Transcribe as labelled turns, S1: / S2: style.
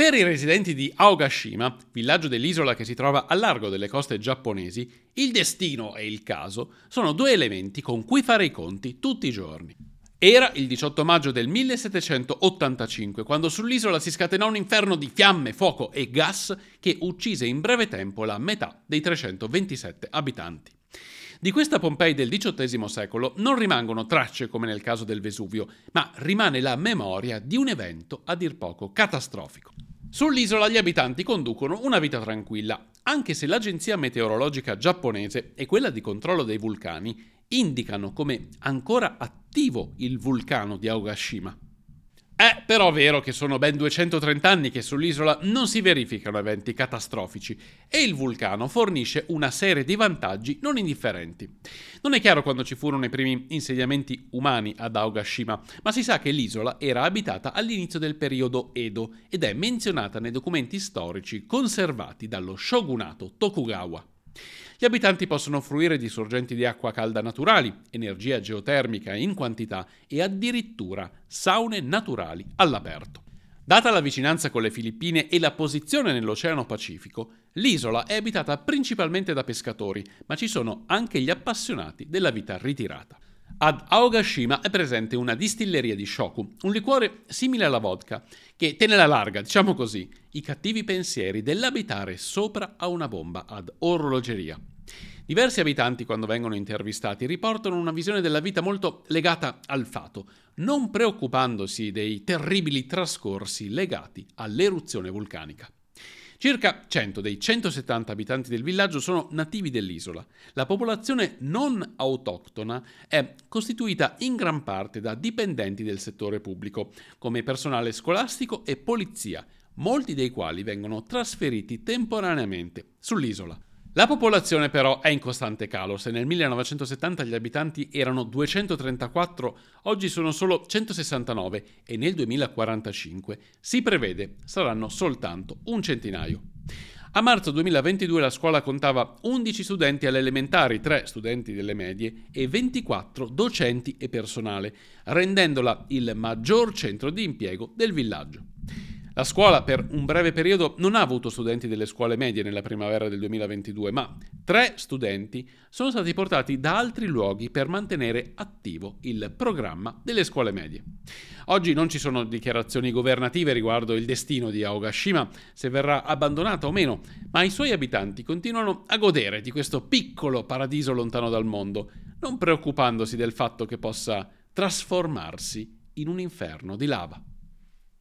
S1: Per i residenti di Aogashima, villaggio dell'isola che si trova a largo delle coste giapponesi, il destino e il caso sono due elementi con cui fare i conti tutti i giorni. Era il 18 maggio del 1785, quando sull'isola si scatenò un inferno di fiamme, fuoco e gas che uccise in breve tempo la metà dei 327 abitanti. Di questa Pompei del XVIII secolo non rimangono tracce come nel caso del Vesuvio, ma rimane la memoria di un evento a dir poco catastrofico. Sull'isola gli abitanti conducono una vita tranquilla, anche se l'agenzia meteorologica giapponese e quella di controllo dei vulcani indicano come ancora attivo il vulcano di Aogashima. È però vero che sono ben 230 anni che sull'isola non si verificano eventi catastrofici e il vulcano fornisce una serie di vantaggi non indifferenti. Non è chiaro quando ci furono i primi insediamenti umani ad Aogashima, ma si sa che l'isola era abitata all'inizio del periodo Edo ed è menzionata nei documenti storici conservati dallo shogunato Tokugawa. Gli abitanti possono fruire di sorgenti di acqua calda naturali, energia geotermica in quantità e addirittura saune naturali all'aperto. Data la vicinanza con le Filippine e la posizione nell'Oceano Pacifico, l'isola è abitata principalmente da pescatori, ma ci sono anche gli appassionati della vita ritirata. Ad Aogashima è presente una distilleria di shoku, un liquore simile alla vodka, che tiene la larga, diciamo così, i cattivi pensieri dell'abitare sopra a una bomba ad orologeria. Diversi abitanti, quando vengono intervistati, riportano una visione della vita molto legata al fato, non preoccupandosi dei terribili trascorsi legati all'eruzione vulcanica. Circa 100 dei 170 abitanti del villaggio sono nativi dell'isola. La popolazione non autoctona è costituita in gran parte da dipendenti del settore pubblico, come personale scolastico e polizia, molti dei quali vengono trasferiti temporaneamente sull'isola. La popolazione però è in costante calo, se nel 1970 gli abitanti erano 234, oggi sono solo 169 e nel 2045 si prevede saranno soltanto un centinaio. A marzo 2022 la scuola contava 11 studenti alle elementari, 3 studenti delle medie e 24 docenti e personale, rendendola il maggior centro di impiego del villaggio. La scuola per un breve periodo non ha avuto studenti delle scuole medie nella primavera del 2022, ma tre studenti sono stati portati da altri luoghi per mantenere attivo il programma delle scuole medie. Oggi non ci sono dichiarazioni governative riguardo il destino di Aogashima, se verrà abbandonata o meno, ma i suoi abitanti continuano a godere di questo piccolo paradiso lontano dal mondo, non preoccupandosi del fatto che possa trasformarsi in un inferno di lava.